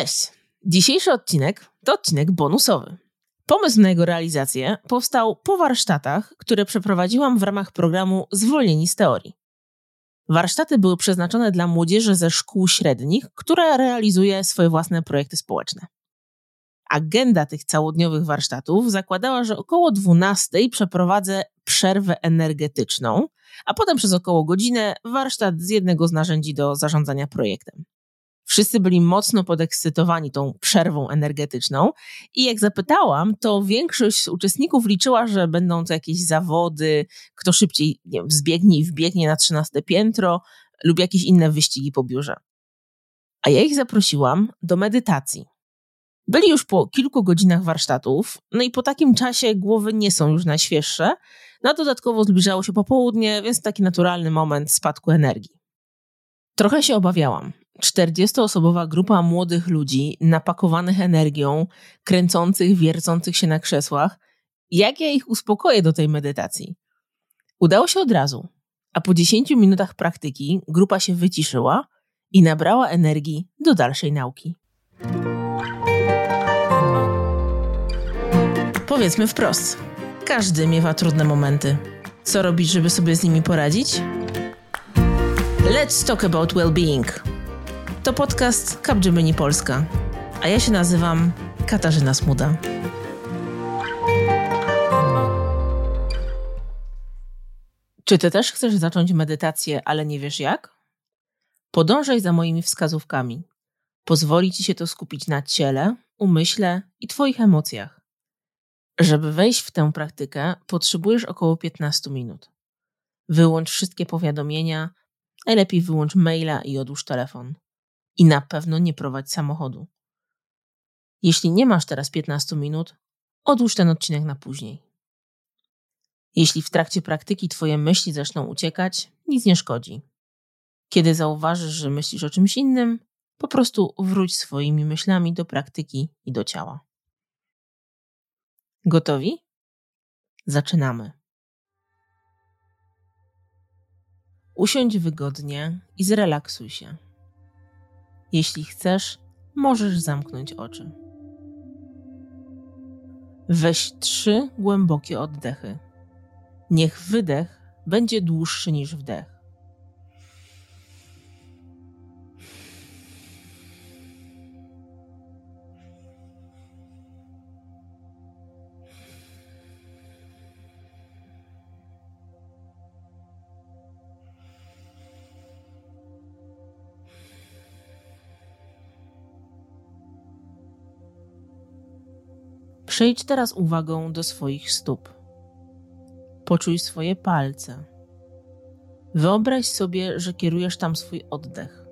Cześć! Dzisiejszy odcinek to odcinek bonusowy. Pomysł na jego realizację powstał po warsztatach, które przeprowadziłam w ramach programu Zwolnieni z teorii. Warsztaty były przeznaczone dla młodzieży ze szkół średnich, która realizuje swoje własne projekty społeczne. Agenda tych całodniowych warsztatów zakładała, że około 12 przeprowadzę przerwę energetyczną, a potem przez około godzinę warsztat z jednego z narzędzi do zarządzania projektem. Wszyscy byli mocno podekscytowani tą przerwą energetyczną i jak zapytałam, to większość z uczestników liczyła, że będą to jakieś zawody, kto szybciej nie wiem, wzbiegnie i wbiegnie na 13 piętro lub jakieś inne wyścigi po biurze. A ja ich zaprosiłam do medytacji. Byli już po kilku godzinach warsztatów, no i po takim czasie głowy nie są już najświeższe, no a dodatkowo zbliżało się popołudnie, więc taki naturalny moment spadku energii. Trochę się obawiałam. 40-osobowa grupa młodych ludzi napakowanych energią, kręcących, wiercących się na krzesłach. Jak ja ich uspokoję do tej medytacji? Udało się od razu, a po 10 minutach praktyki grupa się wyciszyła i nabrała energii do dalszej nauki. Powiedzmy wprost: każdy miewa trudne momenty. Co robić, żeby sobie z nimi poradzić? Let's talk about well-being. To podcast Capgemini Polska, a ja się nazywam Katarzyna Smuda. Czy ty też chcesz zacząć medytację, ale nie wiesz jak? Podążaj za moimi wskazówkami. Pozwoli ci się to skupić na ciele, umyśle i twoich emocjach. Żeby wejść w tę praktykę, potrzebujesz około 15 minut. Wyłącz wszystkie powiadomienia, najlepiej wyłącz maila i odłóż telefon i na pewno nie prowadź samochodu. Jeśli nie masz teraz 15 minut, odłóż ten odcinek na później. Jeśli w trakcie praktyki Twoje myśli zaczną uciekać, nic nie szkodzi. Kiedy zauważysz, że myślisz o czymś innym, po prostu wróć swoimi myślami do praktyki i do ciała. Gotowi? Zaczynamy. Usiądź wygodnie i zrelaksuj się. Jeśli chcesz, możesz zamknąć oczy. Weź trzy głębokie oddechy. Niech wydech będzie dłuższy niż wdech. Przejdź teraz uwagą do swoich stóp. Poczuj swoje palce. Wyobraź sobie, że kierujesz tam swój oddech.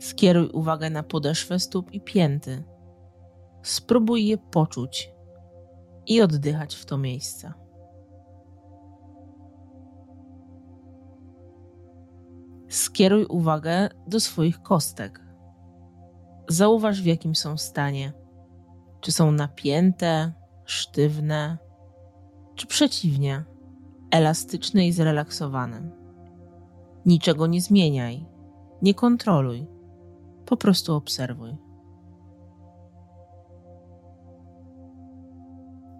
Skieruj uwagę na podeszwę stóp i pięty. Spróbuj je poczuć i oddychać w to miejsce. Skieruj uwagę do swoich kostek. Zauważ, w jakim są stanie czy są napięte, sztywne, czy przeciwnie, elastyczne i zrelaksowane. Niczego nie zmieniaj, nie kontroluj, po prostu obserwuj.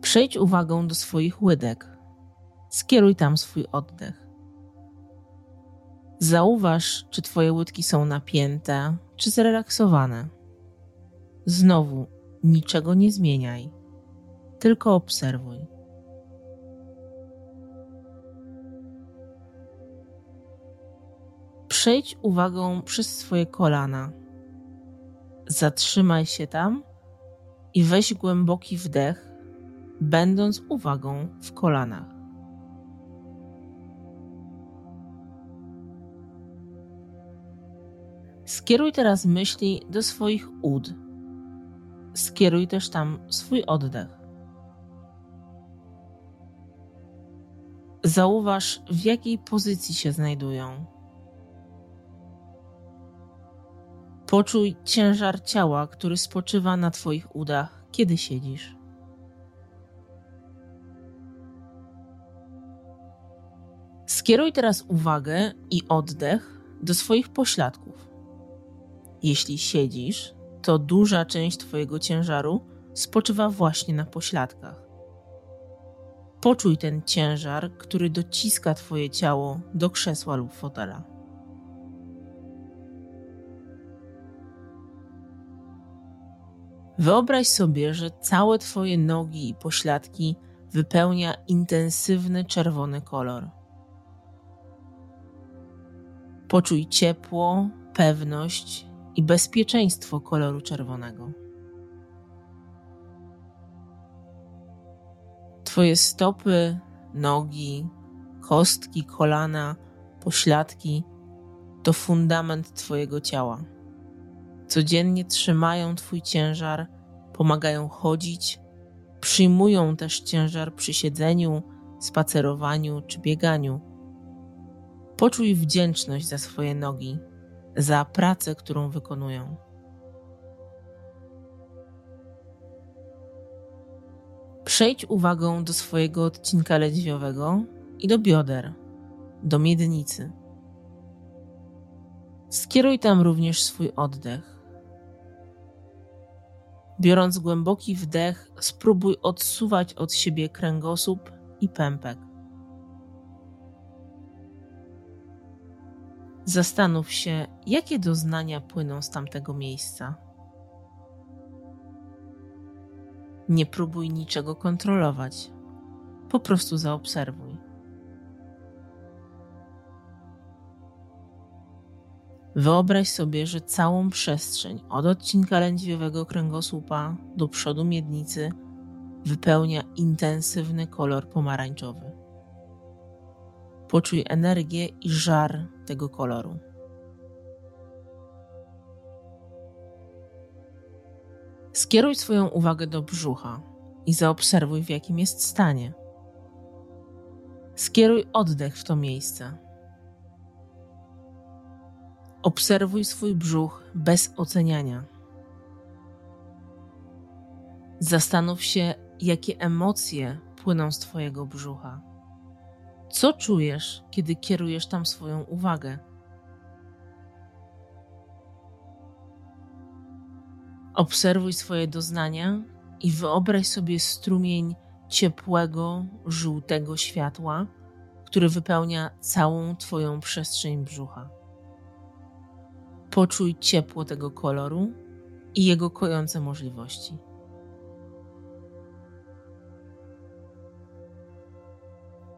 Przejdź uwagę do swoich łydek, skieruj tam swój oddech. Zauważ, czy Twoje łydki są napięte, czy zrelaksowane. Znowu niczego nie zmieniaj, tylko obserwuj. Przejdź uwagą przez swoje kolana. Zatrzymaj się tam i weź głęboki wdech, będąc uwagą w kolanach. Skieruj teraz myśli do swoich ud skieruj też tam swój oddech. Zauważ, w jakiej pozycji się znajdują. Poczuj ciężar ciała, który spoczywa na Twoich udach, kiedy siedzisz. Skieruj teraz uwagę i oddech do swoich pośladków. Jeśli siedzisz, to duża część Twojego ciężaru spoczywa właśnie na pośladkach. Poczuj ten ciężar, który dociska Twoje ciało do krzesła lub fotela. Wyobraź sobie, że całe Twoje nogi i pośladki wypełnia intensywny czerwony kolor. Poczuj ciepło, pewność i bezpieczeństwo koloru czerwonego. Twoje stopy, nogi, kostki, kolana, pośladki to fundament Twojego ciała. Codziennie trzymają Twój ciężar, pomagają chodzić, przyjmują też ciężar przy siedzeniu, spacerowaniu czy bieganiu. Poczuj wdzięczność za swoje nogi, za pracę, którą wykonują. Przejdź uwagą do swojego odcinka lędźwiowego i do bioder, do miednicy. Skieruj tam również swój oddech. Biorąc głęboki wdech, spróbuj odsuwać od siebie kręgosłup i pępek. Zastanów się, jakie doznania płyną z tamtego miejsca. Nie próbuj niczego kontrolować. Po prostu zaobserwuj. Wyobraź sobie, że całą przestrzeń od odcinka lędźwiowego kręgosłupa do przodu miednicy wypełnia intensywny kolor pomarańczowy. Poczuj energię i żar tego koloru. Skieruj swoją uwagę do brzucha i zaobserwuj, w jakim jest stanie. Skieruj oddech w to miejsce. Obserwuj swój brzuch bez oceniania. Zastanów się, jakie emocje płyną z Twojego brzucha. Co czujesz, kiedy kierujesz tam swoją uwagę? Obserwuj swoje doznania i wyobraź sobie strumień ciepłego, żółtego światła, który wypełnia całą Twoją przestrzeń brzucha. Poczuj ciepło tego koloru i jego kojące możliwości.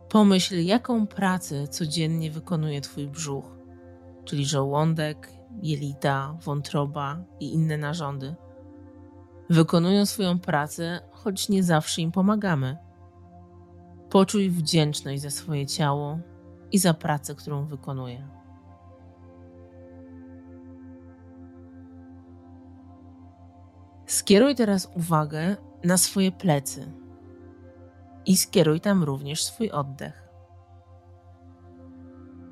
Pomyśl, jaką pracę codziennie wykonuje Twój brzuch, czyli żołądek, jelita, wątroba i inne narządy. Wykonują swoją pracę, choć nie zawsze im pomagamy. Poczuj wdzięczność za swoje ciało i za pracę, którą wykonuje. Skieruj teraz uwagę na swoje plecy i skieruj tam również swój oddech.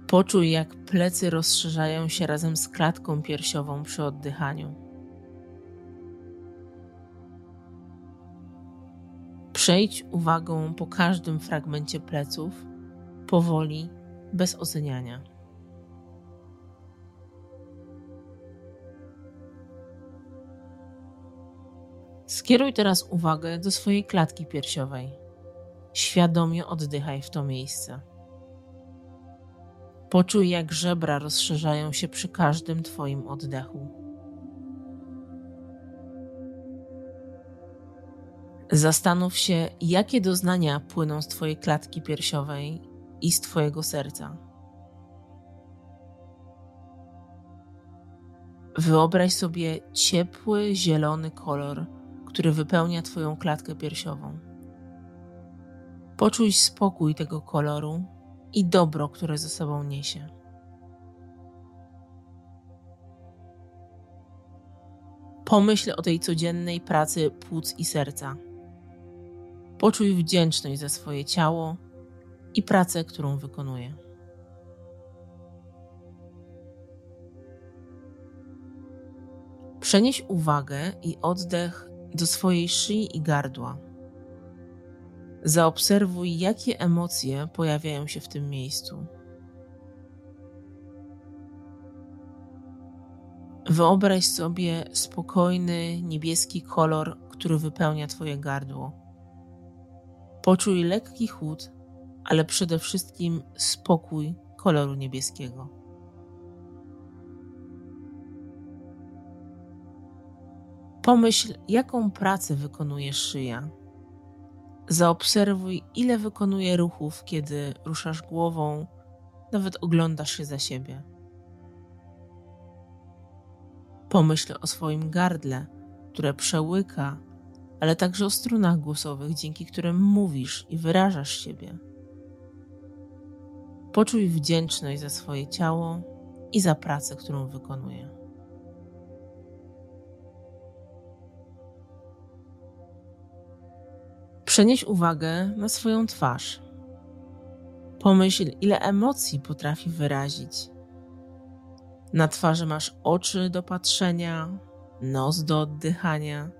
Poczuj, jak plecy rozszerzają się razem z klatką piersiową przy oddychaniu. Przejdź uwagą po każdym fragmencie pleców, powoli, bez oceniania. Skieruj teraz uwagę do swojej klatki piersiowej. Świadomie oddychaj w to miejsce. Poczuj, jak żebra rozszerzają się przy każdym Twoim oddechu. Zastanów się, jakie doznania płyną z Twojej klatki piersiowej i z Twojego serca. Wyobraź sobie ciepły, zielony kolor który wypełnia Twoją klatkę piersiową. Poczuj spokój tego koloru i dobro, które ze sobą niesie. Pomyśl o tej codziennej pracy płuc i serca. Poczuj wdzięczność za swoje ciało i pracę, którą wykonuje. Przenieś uwagę i oddech do swojej szyi i gardła. Zaobserwuj, jakie emocje pojawiają się w tym miejscu. Wyobraź sobie spokojny, niebieski kolor, który wypełnia Twoje gardło. Poczuj lekki chłód, ale przede wszystkim spokój koloru niebieskiego. Pomyśl, jaką pracę wykonuje szyja. Zaobserwuj, ile wykonuje ruchów, kiedy ruszasz głową, nawet oglądasz się za siebie. Pomyśl o swoim gardle, które przełyka, ale także o strunach głosowych, dzięki którym mówisz i wyrażasz siebie. Poczuj wdzięczność za swoje ciało i za pracę, którą wykonuje. Przenieś uwagę na swoją twarz. Pomyśl, ile emocji potrafi wyrazić. Na twarzy masz oczy do patrzenia, nos do oddychania,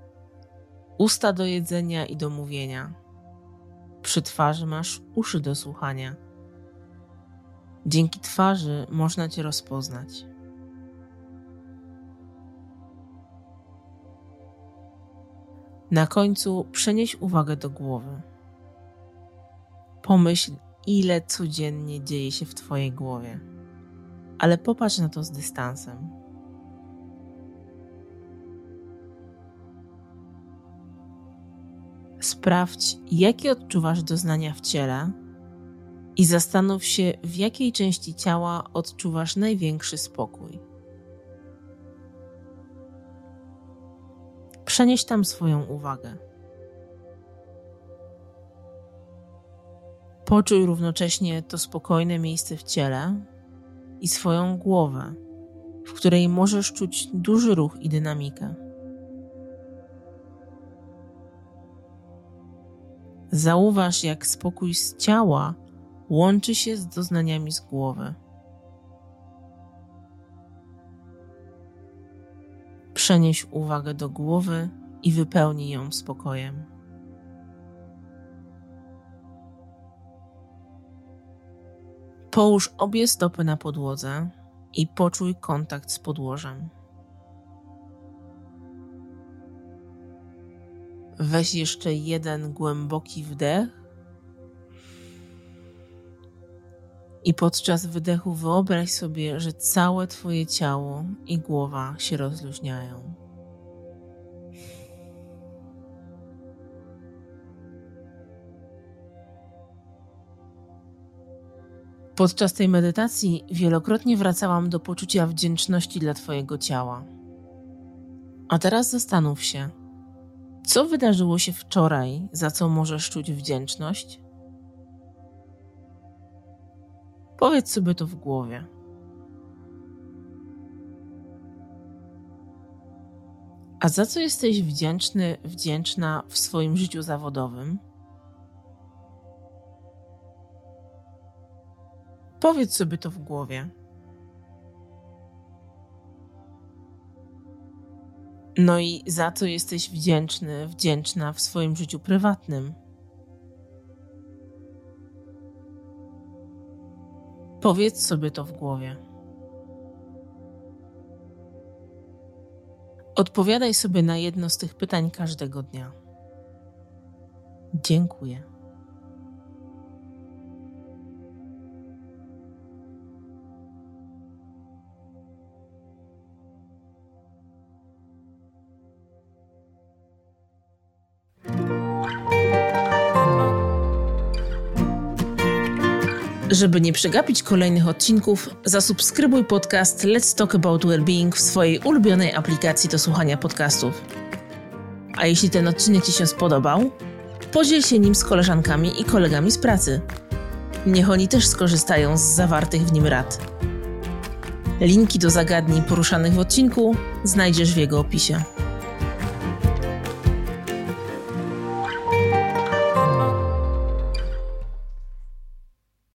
usta do jedzenia i do mówienia. Przy twarzy masz uszy do słuchania. Dzięki twarzy można Cię rozpoznać. Na końcu przenieś uwagę do głowy. Pomyśl, ile codziennie dzieje się w Twojej głowie, ale popatrz na to z dystansem. Sprawdź, jakie odczuwasz doznania w ciele i zastanów się, w jakiej części ciała odczuwasz największy spokój. Przenieś tam swoją uwagę. Poczuj równocześnie to spokojne miejsce w ciele i swoją głowę, w której możesz czuć duży ruch i dynamikę. Zauważ, jak spokój z ciała łączy się z doznaniami z głowy. Przenieś uwagę do głowy i wypełnij ją spokojem. Połóż obie stopy na podłodze i poczuj kontakt z podłożem. Weź jeszcze jeden głęboki wdech I podczas wydechu wyobraź sobie, że całe Twoje ciało i głowa się rozluźniają. Podczas tej medytacji wielokrotnie wracałam do poczucia wdzięczności dla Twojego ciała. A teraz zastanów się, co wydarzyło się wczoraj, za co możesz czuć wdzięczność? Powiedz sobie to w głowie. A za co jesteś wdzięczny, wdzięczna w swoim życiu zawodowym? Powiedz sobie to w głowie. No i za co jesteś wdzięczny, wdzięczna w swoim życiu prywatnym? Powiedz sobie to w głowie. Odpowiadaj sobie na jedno z tych pytań każdego dnia. Dziękuję. Żeby nie przegapić kolejnych odcinków, zasubskrybuj podcast Let's Talk About Wellbeing w swojej ulubionej aplikacji do słuchania podcastów. A jeśli ten odcinek Ci się spodobał, podziel się nim z koleżankami i kolegami z pracy. Niech oni też skorzystają z zawartych w nim rad. Linki do zagadnień poruszanych w odcinku znajdziesz w jego opisie.